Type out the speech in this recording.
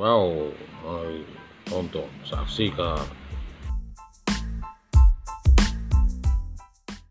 Wow, ay, tonton, saksikan.